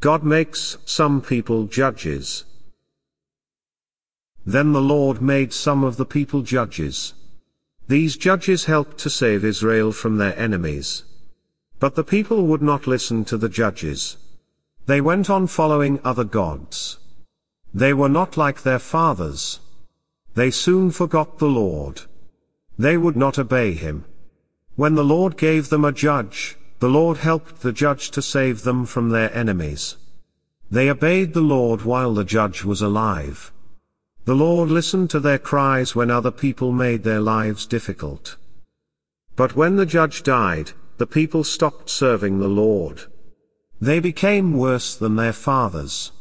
God makes some people judges. Then the Lord made some of the people judges. These judges helped to save Israel from their enemies. But the people would not listen to the judges. They went on following other gods. They were not like their fathers. They soon forgot the Lord. They would not obey him. When the Lord gave them a judge, the Lord helped the judge to save them from their enemies. They obeyed the Lord while the judge was alive. The Lord listened to their cries when other people made their lives difficult. But when the judge died, the people stopped serving the Lord. They became worse than their fathers.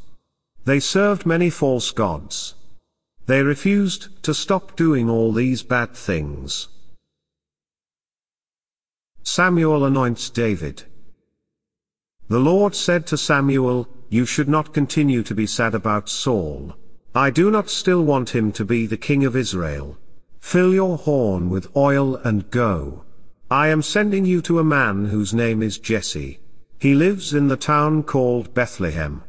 They served many false gods. They refused to stop doing all these bad things. Samuel anoints David. The Lord said to Samuel, You should not continue to be sad about Saul. I do not still want him to be the king of Israel. Fill your horn with oil and go. I am sending you to a man whose name is Jesse. He lives in the town called Bethlehem.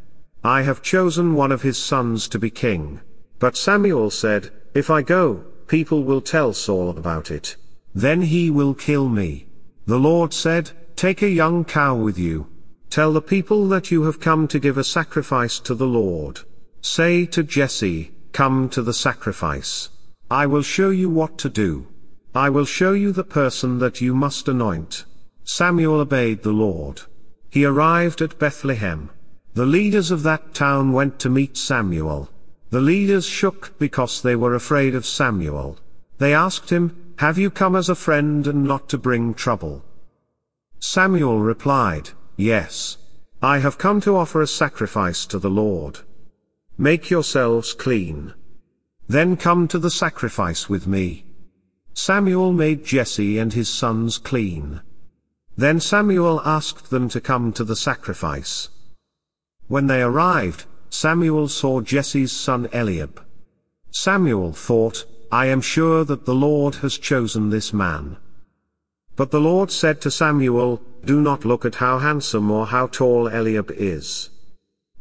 I have chosen one of his sons to be king. But Samuel said, If I go, people will tell Saul about it. Then he will kill me. The Lord said, Take a young cow with you. Tell the people that you have come to give a sacrifice to the Lord. Say to Jesse, Come to the sacrifice. I will show you what to do. I will show you the person that you must anoint. Samuel obeyed the Lord. He arrived at Bethlehem. The leaders of that town went to meet Samuel. The leaders shook because they were afraid of Samuel. They asked him, have you come as a friend and not to bring trouble? Samuel replied, Yes. I have come to offer a sacrifice to the Lord. Make yourselves clean. Then come to the sacrifice with me. Samuel made Jesse and his sons clean. Then Samuel asked them to come to the sacrifice. When they arrived, Samuel saw Jesse's son Eliab. Samuel thought, I am sure that the Lord has chosen this man. But the Lord said to Samuel, Do not look at how handsome or how tall Eliab is.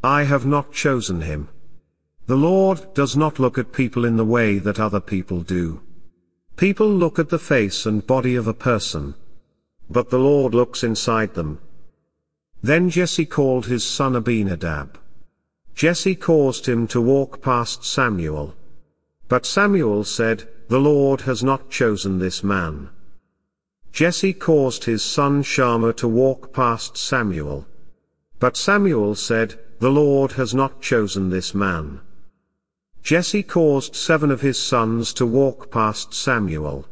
I have not chosen him. The Lord does not look at people in the way that other people do. People look at the face and body of a person. But the Lord looks inside them. Then Jesse called his son Abinadab. Jesse caused him to walk past Samuel. But Samuel said, The Lord has not chosen this man. Jesse caused his son Shammah to walk past Samuel. But Samuel said, The Lord has not chosen this man. Jesse caused seven of his sons to walk past Samuel.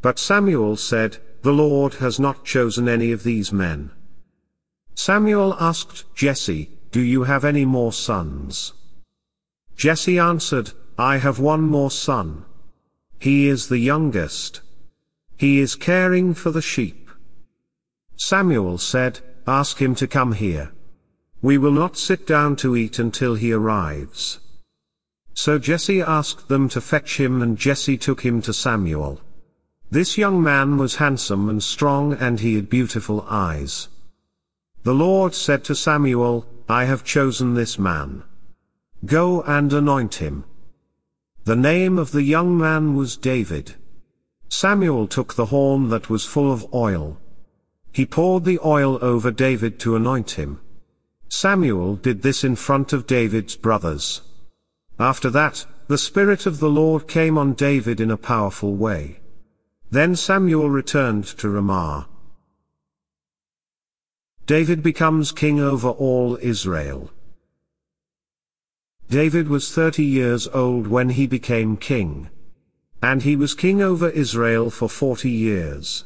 But Samuel said, The Lord has not chosen any of these men. Samuel asked Jesse, Do you have any more sons? Jesse answered, I have one more son. He is the youngest. He is caring for the sheep. Samuel said, Ask him to come here. We will not sit down to eat until he arrives. So Jesse asked them to fetch him and Jesse took him to Samuel. This young man was handsome and strong and he had beautiful eyes. The Lord said to Samuel, I have chosen this man. Go and anoint him. The name of the young man was David. Samuel took the horn that was full of oil. He poured the oil over David to anoint him. Samuel did this in front of David's brothers. After that, the Spirit of the Lord came on David in a powerful way. Then Samuel returned to Ramah. David becomes king over all Israel. David was thirty years old when he became king. And he was king over Israel for forty years.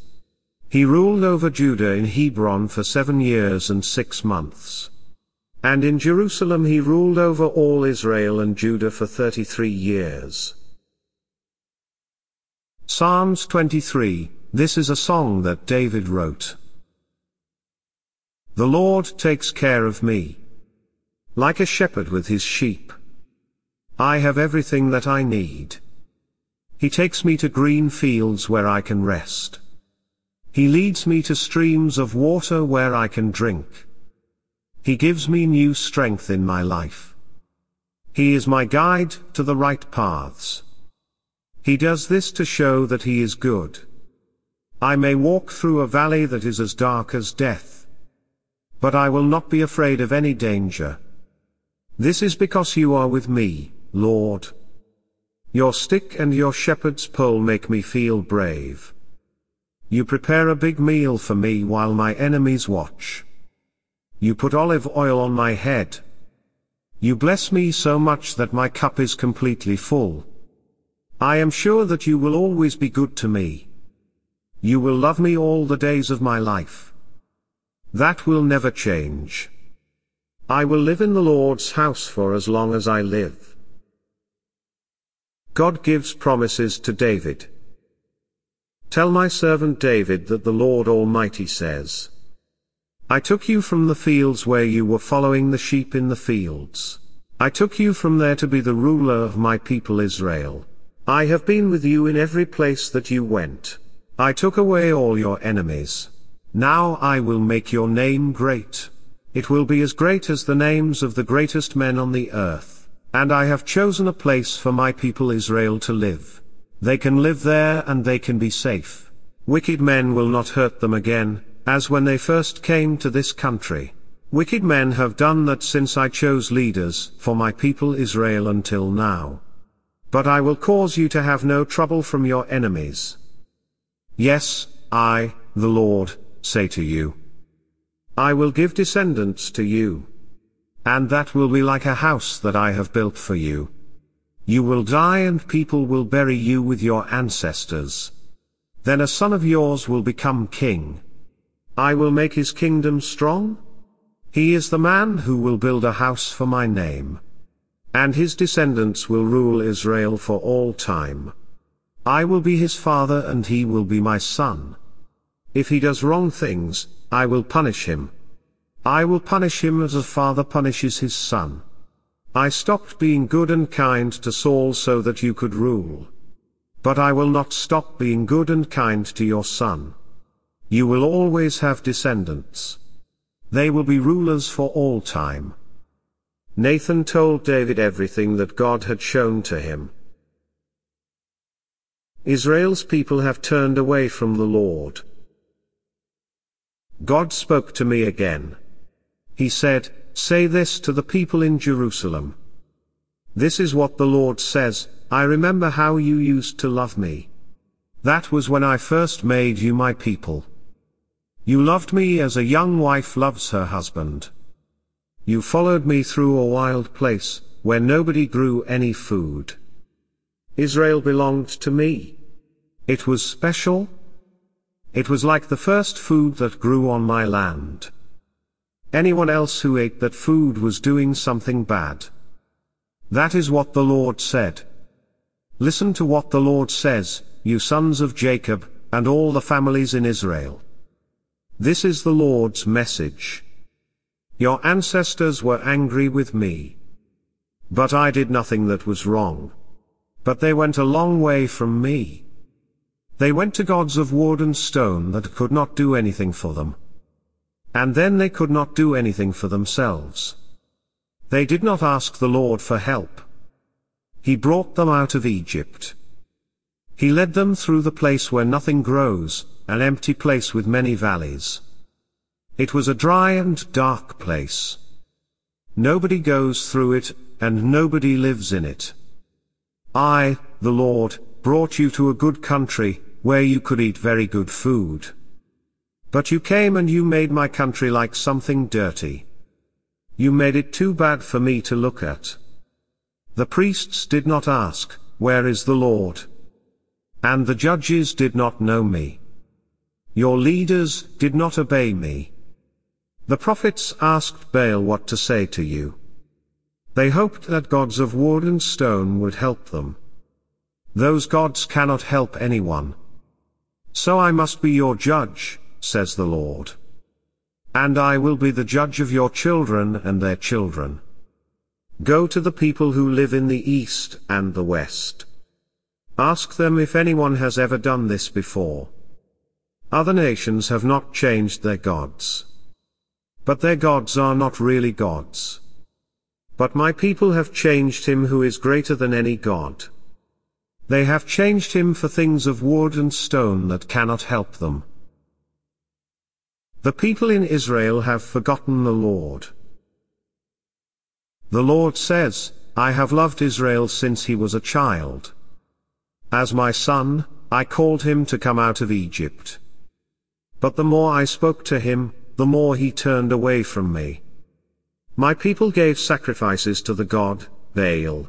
He ruled over Judah in Hebron for seven years and six months. And in Jerusalem he ruled over all Israel and Judah for thirty-three years. Psalms 23, this is a song that David wrote. The Lord takes care of me. Like a shepherd with his sheep. I have everything that I need. He takes me to green fields where I can rest. He leads me to streams of water where I can drink. He gives me new strength in my life. He is my guide to the right paths. He does this to show that he is good. I may walk through a valley that is as dark as death. But I will not be afraid of any danger. This is because you are with me, Lord. Your stick and your shepherd's pole make me feel brave. You prepare a big meal for me while my enemies watch. You put olive oil on my head, you bless me so much that my cup is completely full. I am sure that you will always be good to me. You will love me all the days of my life. That will never change. I will live in the Lord's house for as long as I live. God gives promises to David. Tell my servant David that the Lord Almighty says, I took you from the fields where you were following the sheep in the fields. I took you from there to be the ruler of my people Israel. I have been with you in every place that you went. I took away all your enemies. Now I will make your name great. It will be as great as the names of the greatest men on the earth. And I have chosen a place for my people Israel to live. They can live there and they can be safe. Wicked men will not hurt them again, as when they first came to this country. Wicked men have done that since I chose leaders for my people Israel until now. But I will cause you to have no trouble from your enemies. Yes, I, the Lord, say to you. I will give descendants to you. And that will be like a house that I have built for you. You will die and people will bury you with your ancestors. Then a son of yours will become king. I will make his kingdom strong. He is the man who will build a house for my name. And his descendants will rule Israel for all time. I will be his father and he will be my son. If he does wrong things, I will punish him. I will punish him as a father punishes his son. I stopped being good and kind to Saul so that you could rule. But I will not stop being good and kind to your son. You will always have descendants. They will be rulers for all time. Nathan told David everything that God had shown to him. Israel's people have turned away from the Lord. God spoke to me again. He said, Say this to the people in Jerusalem. This is what the Lord says, I remember how you used to love me. That was when I first made you my people. You loved me as a young wife loves her husband. You followed me through a wild place, where nobody grew any food. Israel belonged to me. It was special. It was like the first food that grew on my land. Anyone else who ate that food was doing something bad. That is what the Lord said. Listen to what the Lord says, you sons of Jacob, and all the families in Israel. This is the Lord's message. Your ancestors were angry with me. But I did nothing that was wrong. But they went a long way from me. They went to gods of wood and stone that could not do anything for them. And then they could not do anything for themselves. They did not ask the Lord for help. He brought them out of Egypt. He led them through the place where nothing grows, an empty place with many valleys. It was a dry and dark place. Nobody goes through it, and nobody lives in it. I, the Lord, brought you to a good country, where you could eat very good food. But you came and you made my country like something dirty. You made it too bad for me to look at. The priests did not ask, Where is the Lord? And the judges did not know me. Your leaders did not obey me. The prophets asked Baal what to say to you. They hoped that gods of wood and stone would help them. Those gods cannot help anyone. So I must be your judge, says the Lord. And I will be the judge of your children and their children. Go to the people who live in the east and the west. Ask them if anyone has ever done this before. Other nations have not changed their gods. But their gods are not really gods. But my people have changed him who is greater than any god. They have changed him for things of wood and stone that cannot help them. The people in Israel have forgotten the Lord. The Lord says, I have loved Israel since he was a child. As my son, I called him to come out of Egypt. But the more I spoke to him, the more he turned away from me. My people gave sacrifices to the god, Baal.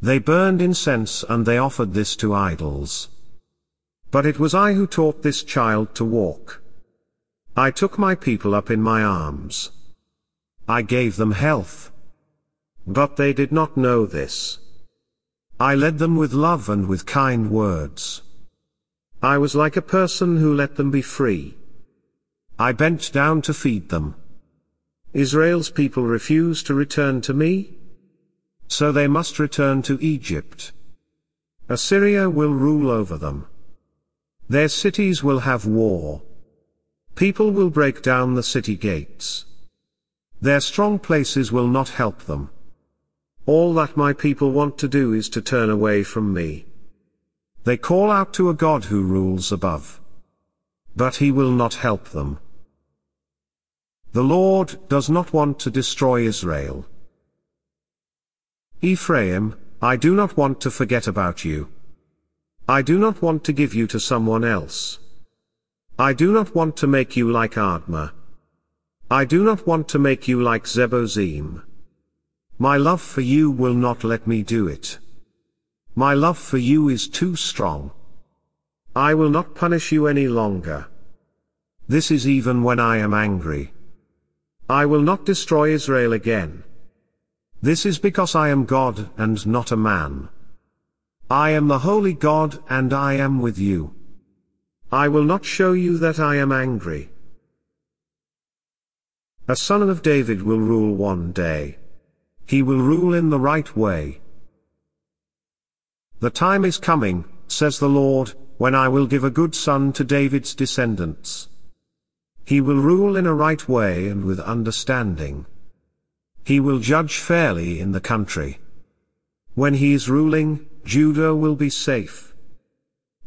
They burned incense and they offered this to idols. But it was I who taught this child to walk. I took my people up in my arms. I gave them health. But they did not know this. I led them with love and with kind words. I was like a person who let them be free. I bent down to feed them. Israel's people refuse to return to me? So they must return to Egypt. Assyria will rule over them. Their cities will have war. People will break down the city gates. Their strong places will not help them. All that my people want to do is to turn away from me. They call out to a God who rules above. But he will not help them. The Lord does not want to destroy Israel. Ephraim, I do not want to forget about you. I do not want to give you to someone else. I do not want to make you like Admah. I do not want to make you like Zeboim. My love for you will not let me do it. My love for you is too strong. I will not punish you any longer. This is even when I am angry. I will not destroy Israel again. This is because I am God and not a man. I am the holy God and I am with you. I will not show you that I am angry. A son of David will rule one day. He will rule in the right way. The time is coming, says the Lord, when I will give a good son to David's descendants. He will rule in a right way and with understanding. He will judge fairly in the country. When he is ruling, Judah will be safe.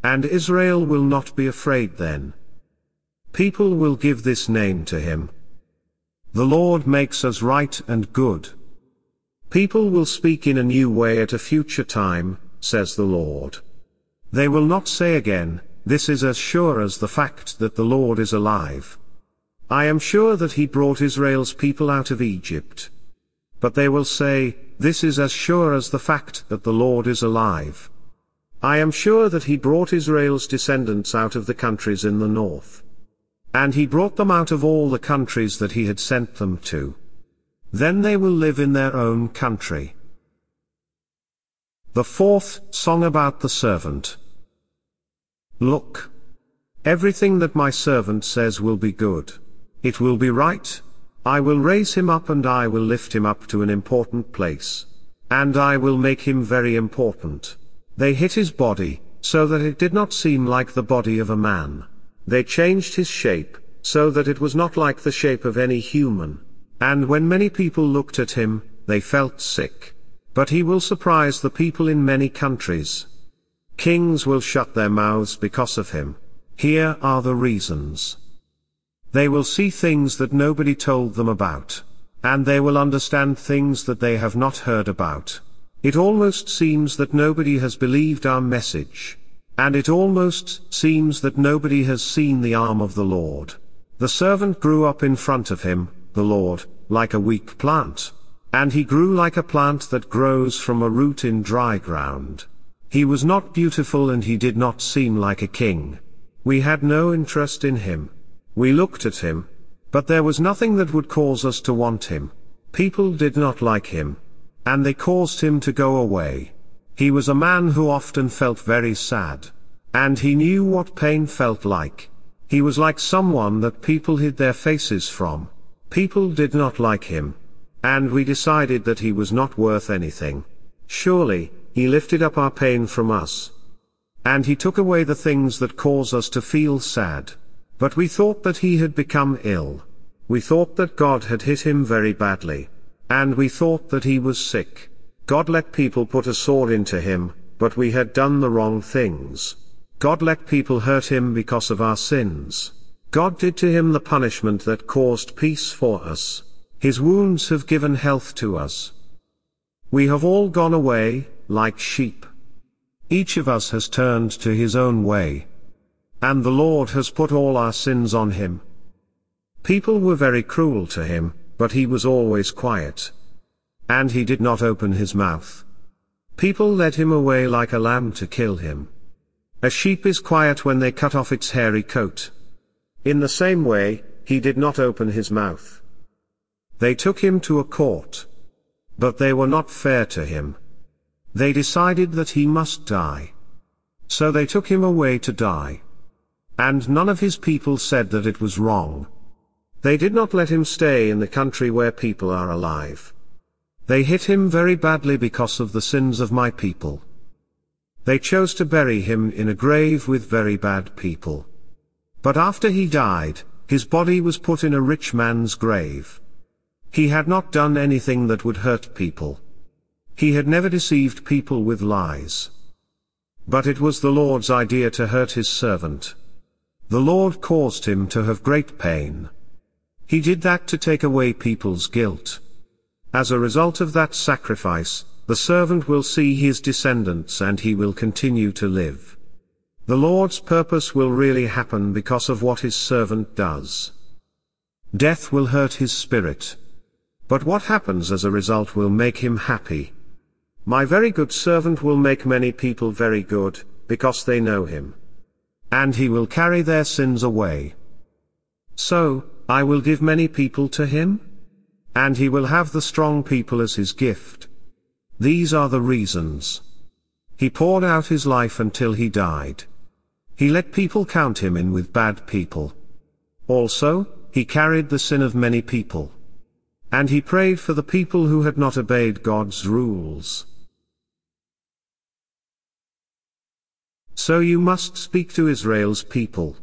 And Israel will not be afraid then. People will give this name to him. The Lord makes us right and good. People will speak in a new way at a future time, says the Lord. They will not say again, this is as sure as the fact that the Lord is alive. I am sure that he brought Israel's people out of Egypt. But they will say, this is as sure as the fact that the Lord is alive. I am sure that he brought Israel's descendants out of the countries in the north. And he brought them out of all the countries that he had sent them to. Then they will live in their own country. The fourth song about the servant. Look. Everything that my servant says will be good. It will be right. I will raise him up and I will lift him up to an important place. And I will make him very important. They hit his body, so that it did not seem like the body of a man. They changed his shape, so that it was not like the shape of any human. And when many people looked at him, they felt sick. But he will surprise the people in many countries. Kings will shut their mouths because of him. Here are the reasons. They will see things that nobody told them about. And they will understand things that they have not heard about. It almost seems that nobody has believed our message. And it almost seems that nobody has seen the arm of the Lord. The servant grew up in front of him, the Lord, like a weak plant. And he grew like a plant that grows from a root in dry ground. He was not beautiful and he did not seem like a king. We had no interest in him. We looked at him. But there was nothing that would cause us to want him. People did not like him. And they caused him to go away. He was a man who often felt very sad. And he knew what pain felt like. He was like someone that people hid their faces from. People did not like him. And we decided that he was not worth anything. Surely, he lifted up our pain from us. And he took away the things that cause us to feel sad. But we thought that he had become ill. we thought that God had hit him very badly. And we thought that he was sick. God let people put a sword into him, but we had done the wrong things. God let people hurt him because of our sins. God did to him the punishment that caused peace for us. His wounds have given health to us. We have all gone away, like sheep. Each of us has turned to his own way. And the Lord has put all our sins on him. People were very cruel to him, but he was always quiet. And he did not open his mouth. People led him away like a lamb to kill him. A sheep is quiet when they cut off its hairy coat. In the same way, he did not open his mouth. They took him to a court. But they were not fair to him. They decided that he must die. So they took him away to die. And none of his people said that it was wrong. They did not let him stay in the country where people are alive. They hit him very badly because of the sins of my people. They chose to bury him in a grave with very bad people. But after he died, his body was put in a rich man's grave. He had not done anything that would hurt people. He had never deceived people with lies. But it was the Lord's idea to hurt his servant. The Lord caused him to have great pain. He did that to take away people's guilt. As a result of that sacrifice, the servant will see his descendants and he will continue to live. The Lord's purpose will really happen because of what his servant does. Death will hurt his spirit. But what happens as a result will make him happy. My very good servant will make many people very good, because they know him. And he will carry their sins away. So, I will give many people to him? And he will have the strong people as his gift. These are the reasons. He poured out his life until he died. He let people count him in with bad people. Also, he carried the sin of many people. And he prayed for the people who had not obeyed God's rules. So you must speak to Israel's people.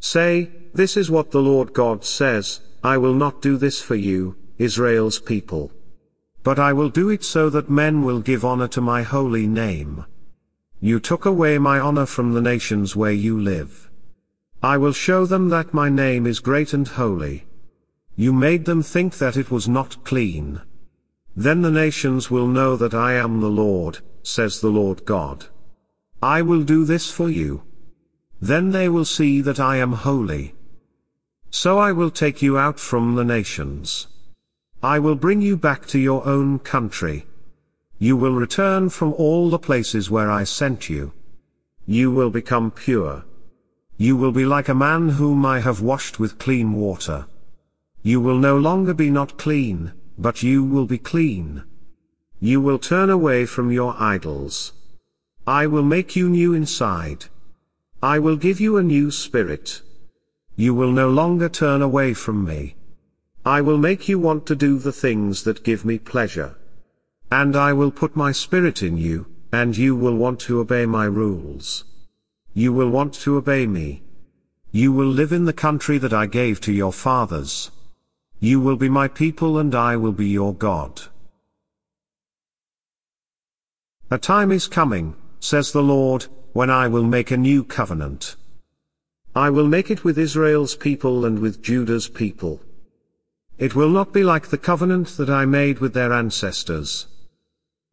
Say, this is what the Lord God says, I will not do this for you, Israel's people. But I will do it so that men will give honor to my holy name. You took away my honor from the nations where you live. I will show them that my name is great and holy. You made them think that it was not clean. Then the nations will know that I am the Lord, says the Lord God. I will do this for you. Then they will see that I am holy. So I will take you out from the nations. I will bring you back to your own country. You will return from all the places where I sent you. You will become pure. You will be like a man whom I have washed with clean water. You will no longer be not clean, but you will be clean. You will turn away from your idols. I will make you new inside. I will give you a new spirit. You will no longer turn away from me. I will make you want to do the things that give me pleasure. And I will put my spirit in you, and you will want to obey my rules. You will want to obey me. You will live in the country that I gave to your fathers. You will be my people and I will be your God. A time is coming, says the Lord, when I will make a new covenant. I will make it with Israel's people and with Judah's people. It will not be like the covenant that I made with their ancestors.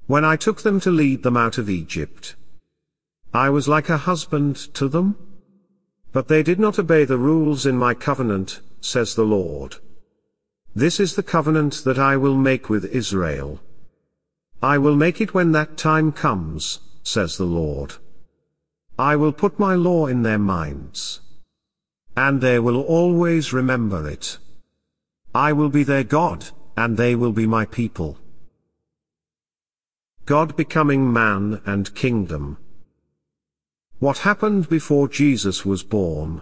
When I took them to lead them out of Egypt. I was like a husband to them. But they did not obey the rules in my covenant, says the Lord. This is the covenant that I will make with Israel. I will make it when that time comes, says the Lord. I will put my law in their minds. And they will always remember it. I will be their God, and they will be my people. God becoming man and kingdom. What happened before Jesus was born?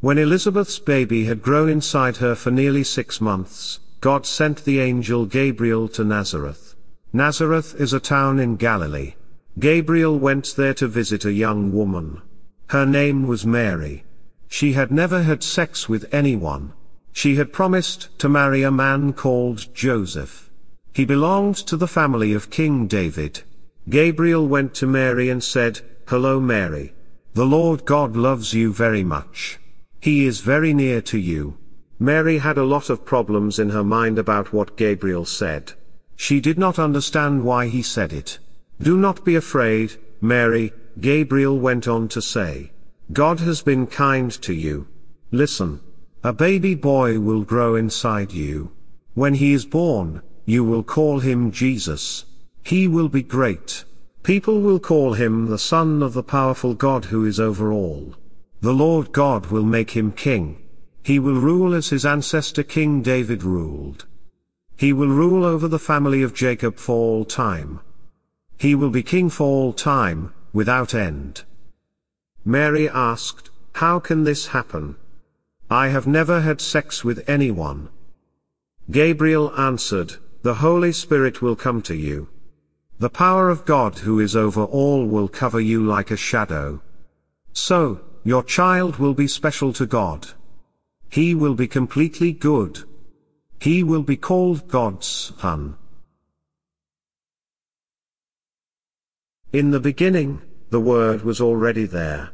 When Elizabeth's baby had grown inside her for nearly six months, God sent the angel Gabriel to Nazareth. Nazareth is a town in Galilee. Gabriel went there to visit a young woman. Her name was Mary. She had never had sex with anyone. She had promised to marry a man called Joseph. He belonged to the family of King David. Gabriel went to Mary and said, Hello Mary. The Lord God loves you very much. He is very near to you. Mary had a lot of problems in her mind about what Gabriel said. She did not understand why he said it. Do not be afraid, Mary, Gabriel went on to say. God has been kind to you. Listen. A baby boy will grow inside you. When he is born, you will call him Jesus. He will be great. People will call him the Son of the powerful God who is over all. The Lord God will make him king. He will rule as his ancestor King David ruled. He will rule over the family of Jacob for all time. He will be king for all time, without end. Mary asked, How can this happen? I have never had sex with anyone. Gabriel answered, The Holy Spirit will come to you. The power of God who is over all will cover you like a shadow. So, your child will be special to God. He will be completely good. He will be called God's Son. In the beginning, the Word was already there.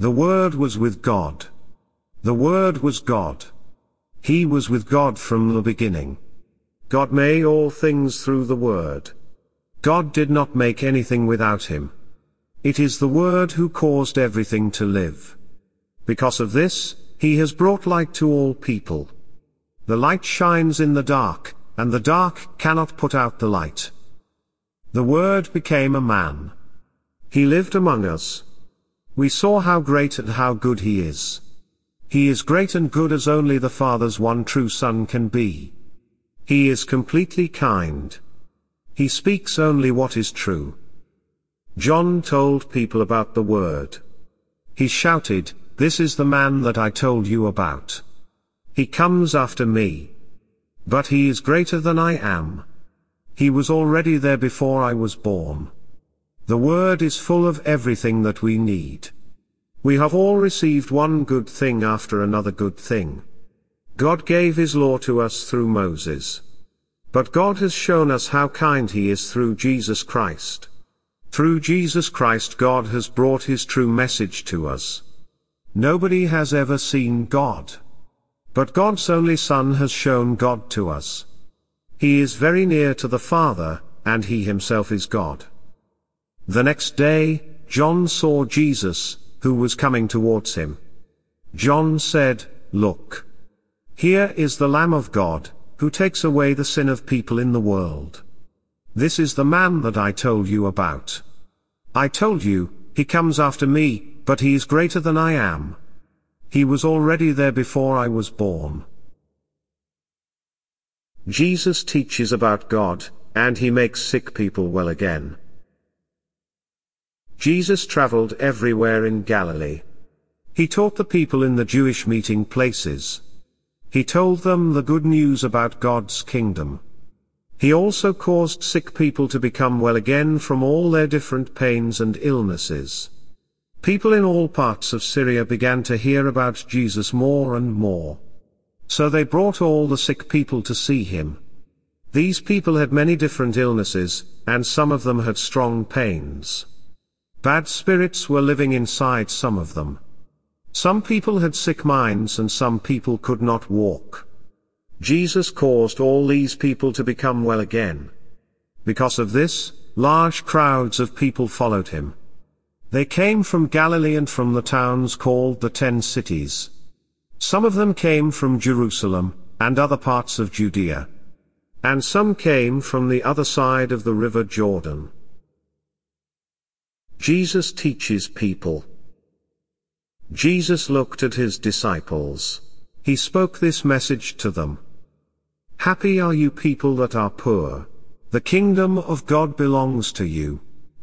The Word was with God. The Word was God. He was with God from the beginning. God made all things through the Word. God did not make anything without him. It is the Word who caused everything to live. Because of this, he has brought light to all people. The light shines in the dark, and the dark cannot put out the light. The Word became a man. He lived among us. We saw how great and how good he is. He is great and good as only the Father's one true Son can be. He is completely kind. He speaks only what is true. John told people about the word. He shouted, This is the man that I told you about. He comes after me. But he is greater than I am. He was already there before I was born. The word is full of everything that we need. We have all received one good thing after another good thing. God gave his law to us through Moses. But God has shown us how kind He is through Jesus Christ. Through Jesus Christ God has brought His true message to us. Nobody has ever seen God. But God's only Son has shown God to us. He is very near to the Father, and He Himself is God. The next day, John saw Jesus, who was coming towards him. John said, Look. Here is the Lamb of God, who takes away the sin of people in the world. This is the man that I told you about. I told you, he comes after me, but he is greater than I am. He was already there before I was born. Jesus teaches about God, and he makes sick people well again. Jesus traveled everywhere in Galilee. He taught the people in the Jewish meeting places. He told them the good news about God's kingdom. He also caused sick people to become well again from all their different pains and illnesses. People in all parts of Syria began to hear about Jesus more and more. So they brought all the sick people to see him. These people had many different illnesses, and some of them had strong pains. Bad spirits were living inside some of them. Some people had sick minds and some people could not walk. Jesus caused all these people to become well again. Because of this, large crowds of people followed him. They came from Galilee and from the towns called the Ten Cities. Some of them came from Jerusalem, and other parts of Judea. And some came from the other side of the river Jordan. Jesus teaches people. Jesus looked at his disciples. He spoke this message to them. Happy are you people that are poor. The kingdom of God belongs to you.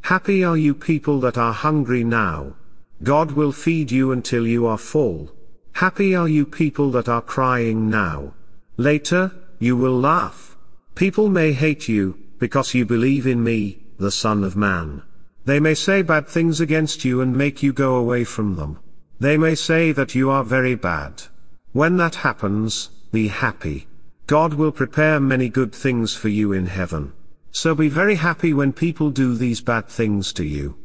Happy are you people that are hungry now. God will feed you until you are full. Happy are you people that are crying now. Later, you will laugh. People may hate you, because you believe in me, the Son of Man. They may say bad things against you and make you go away from them. They may say that you are very bad. When that happens, be happy. God will prepare many good things for you in heaven. So be very happy when people do these bad things to you.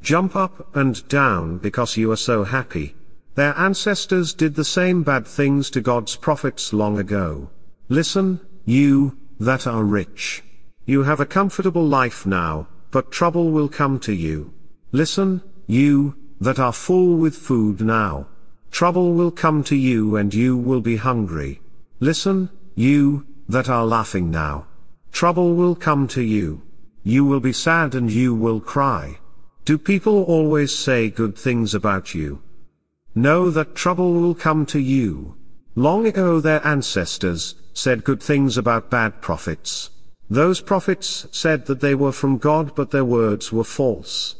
Jump up and down because you are so happy. Their ancestors did the same bad things to God's prophets long ago. Listen, you, that are rich. You have a comfortable life now, but trouble will come to you. Listen, you, that are full with food now. Trouble will come to you and you will be hungry. Listen, you, that are laughing now. Trouble will come to you. You will be sad and you will cry. Do people always say good things about you? Know that trouble will come to you. Long ago their ancestors said good things about bad prophets. Those prophets said that they were from God but their words were false.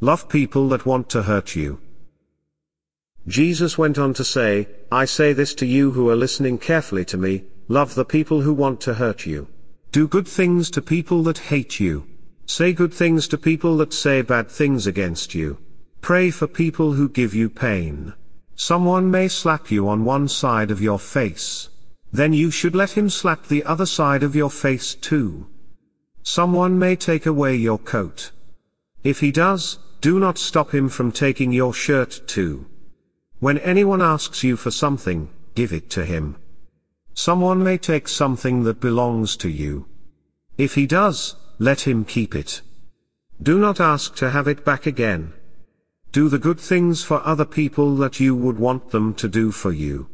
Love people that want to hurt you. Jesus went on to say, I say this to you who are listening carefully to me, love the people who want to hurt you. Do good things to people that hate you. Say good things to people that say bad things against you. Pray for people who give you pain. Someone may slap you on one side of your face. Then you should let him slap the other side of your face too. Someone may take away your coat. If he does, do not stop him from taking your shirt too. When anyone asks you for something, give it to him. Someone may take something that belongs to you. If he does, let him keep it. Do not ask to have it back again. Do the good things for other people that you would want them to do for you.